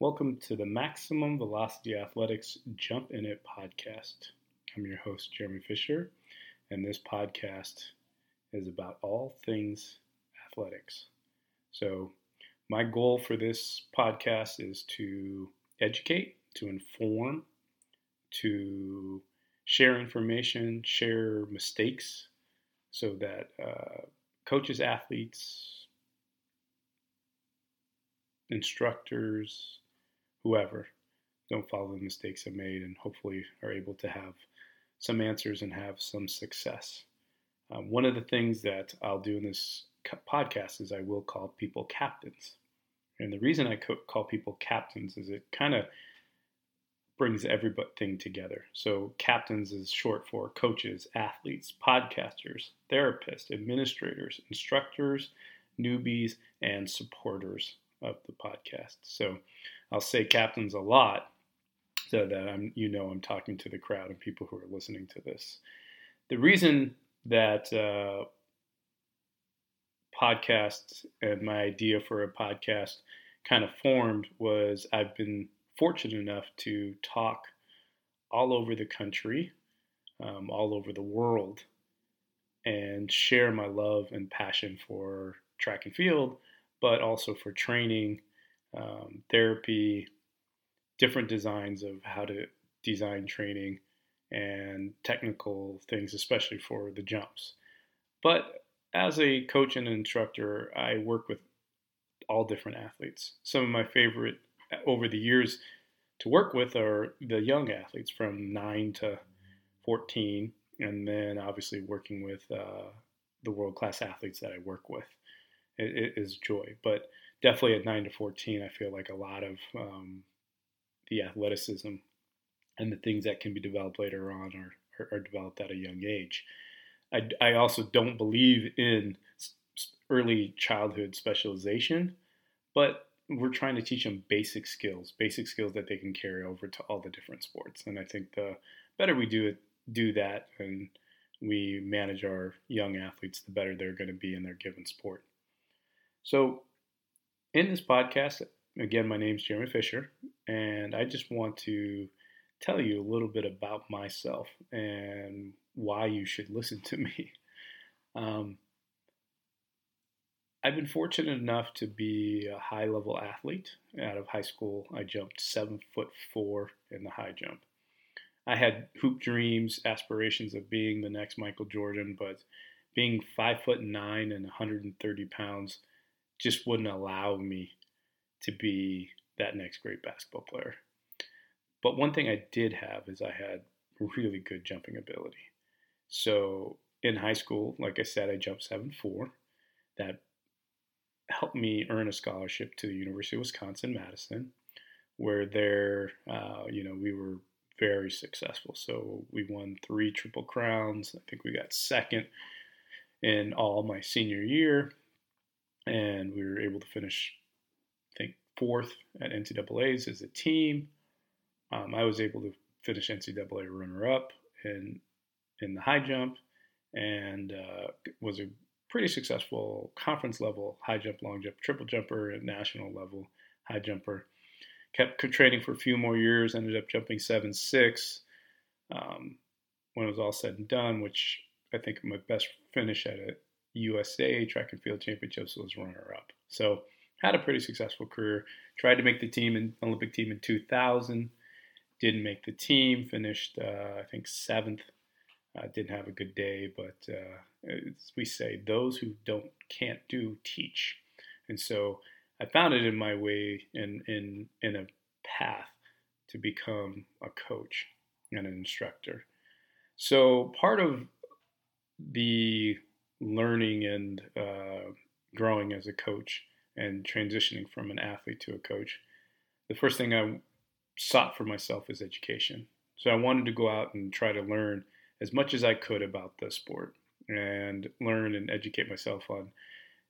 Welcome to the Maximum Velocity Athletics Jump in It podcast. I'm your host, Jeremy Fisher, and this podcast is about all things athletics. So, my goal for this podcast is to educate, to inform, to share information, share mistakes, so that uh, coaches, athletes, instructors, whoever don't follow the mistakes I made and hopefully are able to have some answers and have some success. Um, one of the things that I'll do in this podcast is I will call people captains. And the reason I call people captains is it kind of brings everything together. So, captains is short for coaches, athletes, podcasters, therapists, administrators, instructors, newbies, and supporters of the podcast. So, I'll say captains a lot so that I'm, you know, I'm talking to the crowd and people who are listening to this. The reason that uh, podcast and my idea for a podcast kind of formed was I've been fortunate enough to talk all over the country, um, all over the world, and share my love and passion for track and field, but also for training, um, therapy, different designs of how to design training and technical things, especially for the jumps. But as a coach and instructor, I work with all different athletes. Some of my favorite over the years to work with are the young athletes from 9 to 14, and then obviously working with uh, the world class athletes that I work with it, is joy. But definitely at 9 to 14, I feel like a lot of um, the athleticism and the things that can be developed later on are, are, are developed at a young age. I, I also don't believe in early childhood specialization, but we're trying to teach them basic skills, basic skills that they can carry over to all the different sports. And I think the better we do it, do that, and we manage our young athletes, the better they're going to be in their given sport. So, in this podcast, again, my name is Jeremy Fisher, and I just want to tell you a little bit about myself and why you should listen to me. Um, I've been fortunate enough to be a high level athlete. Out of high school, I jumped seven foot four in the high jump. I had hoop dreams, aspirations of being the next Michael Jordan, but being five foot nine and 130 pounds just wouldn't allow me to be that next great basketball player. But one thing I did have is I had really good jumping ability. So in high school, like I said, I jumped seven four. That helped me earn a scholarship to the University of Wisconsin Madison, where there, uh, you know, we were very successful. So we won three triple crowns. I think we got second in all my senior year, and we were able to finish, I think, fourth at NCAA's as a team. Um, I was able to finish NCAA runner-up in in the high jump, and uh, was a pretty successful conference level high jump, long jump, triple jumper, and national level high jumper. Kept training for a few more years. Ended up jumping seven six um, when it was all said and done, which I think my best finish at USA track and field championships was runner up. So had a pretty successful career. Tried to make the team in Olympic team in 2000. Didn't make the team. Finished uh, I think seventh. Uh, didn't have a good day, but uh, as we say, those who don't can't do teach, and so I found it in my way in in in a path to become a coach and an instructor. So part of the learning and uh, growing as a coach and transitioning from an athlete to a coach, the first thing I sought for myself is education. So I wanted to go out and try to learn as much as I could about the sport and learn and educate myself on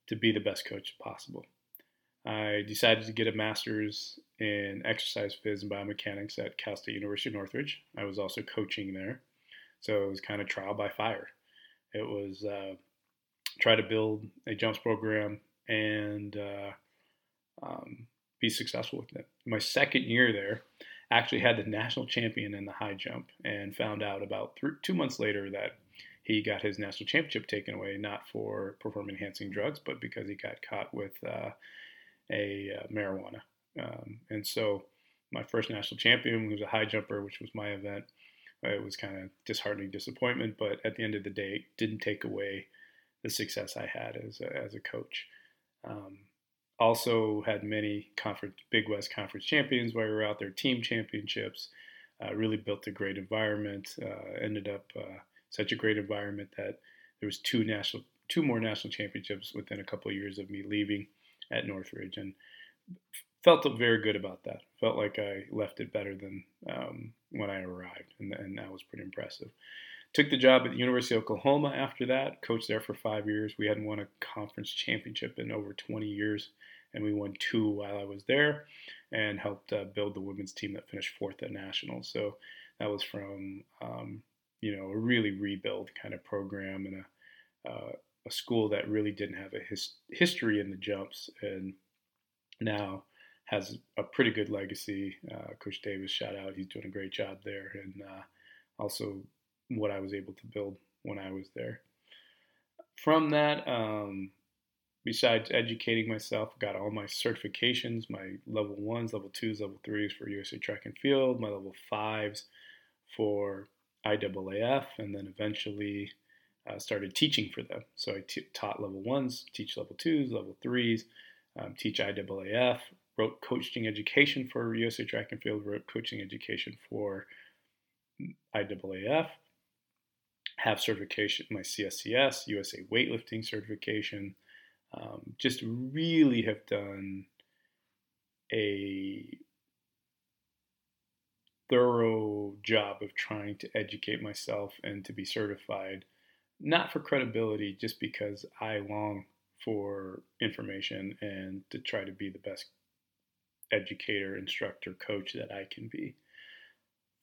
to be the best coach possible. I decided to get a master's in exercise phys and biomechanics at Cal State University Northridge. I was also coaching there, so it was kind of trial by fire. It was uh, try to build a jumps program and uh, um, be successful with it. My second year there, actually had the national champion in the high jump, and found out about th- two months later that he got his national championship taken away, not for performance enhancing drugs, but because he got caught with uh, a uh, marijuana. Um, and so my first national champion was a high jumper, which was my event. It was kind of disheartening disappointment, but at the end of the day, it didn't take away the success I had as a, as a coach. Um, also had many conference, Big West Conference champions while we were out there, team championships. Uh, really built a great environment. Uh, ended up uh, such a great environment that there was two national, two more national championships within a couple of years of me leaving at Northridge, and felt very good about that. Felt like I left it better than um, when I arrived, and, and that was pretty impressive. Took the job at the University of Oklahoma after that. Coached there for five years. We hadn't won a conference championship in over 20 years, and we won two while I was there, and helped uh, build the women's team that finished fourth at nationals. So that was from um, you know a really rebuild kind of program and a uh, a school that really didn't have a his, history in the jumps, and now has a pretty good legacy. Uh, Coach Davis, shout out, he's doing a great job there, and uh, also what I was able to build when I was there. From that, um, besides educating myself, got all my certifications, my level ones, level twos, level threes for USA Track and Field, my level fives for IAAF, and then eventually uh, started teaching for them. So I t- taught level ones, teach level twos, level threes, um, teach IAAF, wrote coaching education for USA Track and Field, wrote coaching education for IAAF, have certification, my CSCS, USA weightlifting certification. Um, just really have done a thorough job of trying to educate myself and to be certified, not for credibility, just because I long for information and to try to be the best educator, instructor, coach that I can be.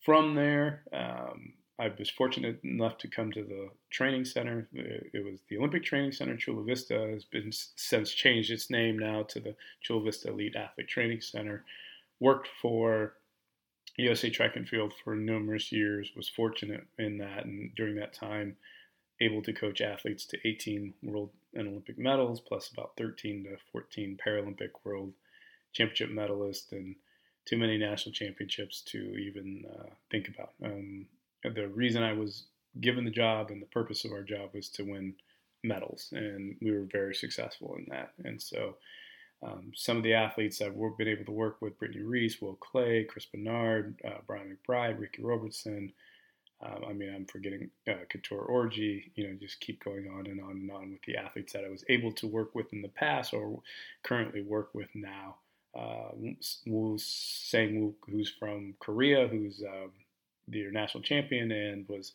From there, um, I was fortunate enough to come to the training center. It was the Olympic Training Center. Chula Vista has been since changed its name now to the Chula Vista Elite Athlete Training Center. Worked for USA Track and Field for numerous years. Was fortunate in that, and during that time, able to coach athletes to 18 world and Olympic medals, plus about 13 to 14 Paralympic world championship medalists, and too many national championships to even uh, think about. Um, the reason I was given the job and the purpose of our job was to win medals, and we were very successful in that. And so, um, some of the athletes I've been able to work with: Brittney Reese, Will Clay, Chris Benard, uh, Bryan McBride, Ricky Robertson. Um, I mean, I'm forgetting uh, Keturah Orji. You know, just keep going on and on and on with the athletes that I was able to work with in the past or currently work with now uh, Woo Sang who's from Korea, who's um, their national champion and was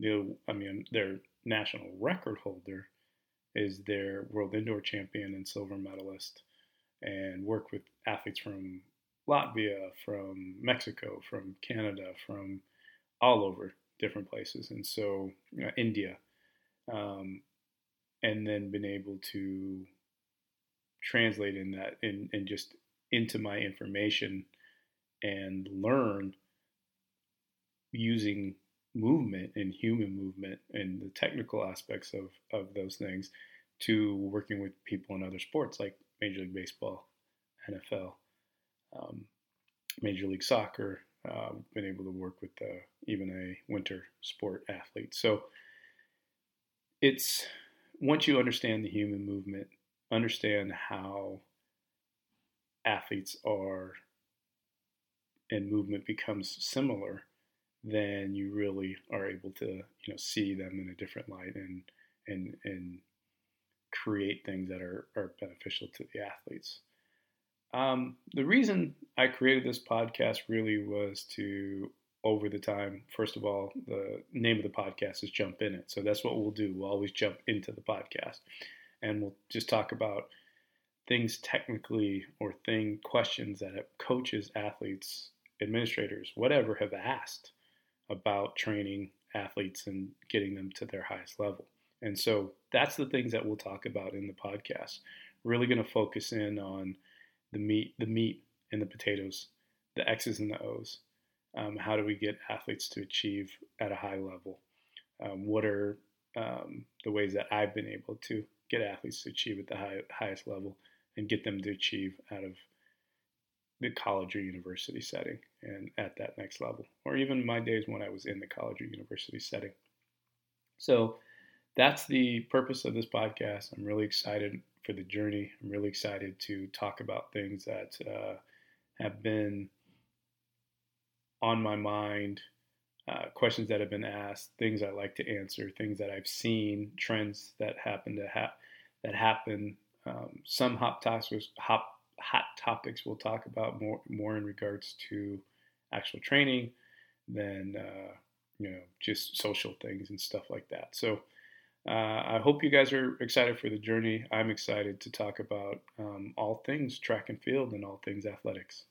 the, I mean, their national record holder, is their world indoor champion and silver medalist, and worked with athletes from Latvia, from Mexico, from Canada, from all over different places, and so India, um, and then been able to translate in that and, and just into my information and learn using movement and human movement and the technical aspects of, of those things to working with people in other sports like Major League Baseball, NFL, um, Major League Soccer. Uh, been able to work with uh, even a winter sport athlete. So it's once you understand the human movement, understand how athletes are and movement becomes similar, then you really are able to you know see them in a different light and and and create things that are, are beneficial to the athletes. Um, the reason I created this podcast really was to over the time. First of all, the name of the podcast is Jump In It. So that's what we'll do. We'll always jump into the podcast and we'll just talk about things technically or thing questions that coaches, athletes, administrators, whatever have asked about training athletes and getting them to their highest level. And so that's the things that we'll talk about in the podcast. Really going to focus in on the meat, the meat and the potatoes, the X's and the O's. Um, how do we get athletes to achieve at a high level? Um, what are um, the ways that I've been able to get athletes to achieve at the high, highest level and get them to achieve out of the college or university setting and at that next level, or even my days when I was in the college or university setting. So that's the purpose of this podcast. I'm really excited for the journey. I'm really excited to talk about things that uh, have been on my mind, uh, questions that have been asked, things I like to answer, things that I've seen, trends that happen to have that happen. Um, some hot topics, hot, hot topics we'll talk about more more in regards to actual training than uh, you know just social things and stuff like that. So. Uh, I hope you guys are excited for the journey. I'm excited to talk about um, all things track and field and all things athletics.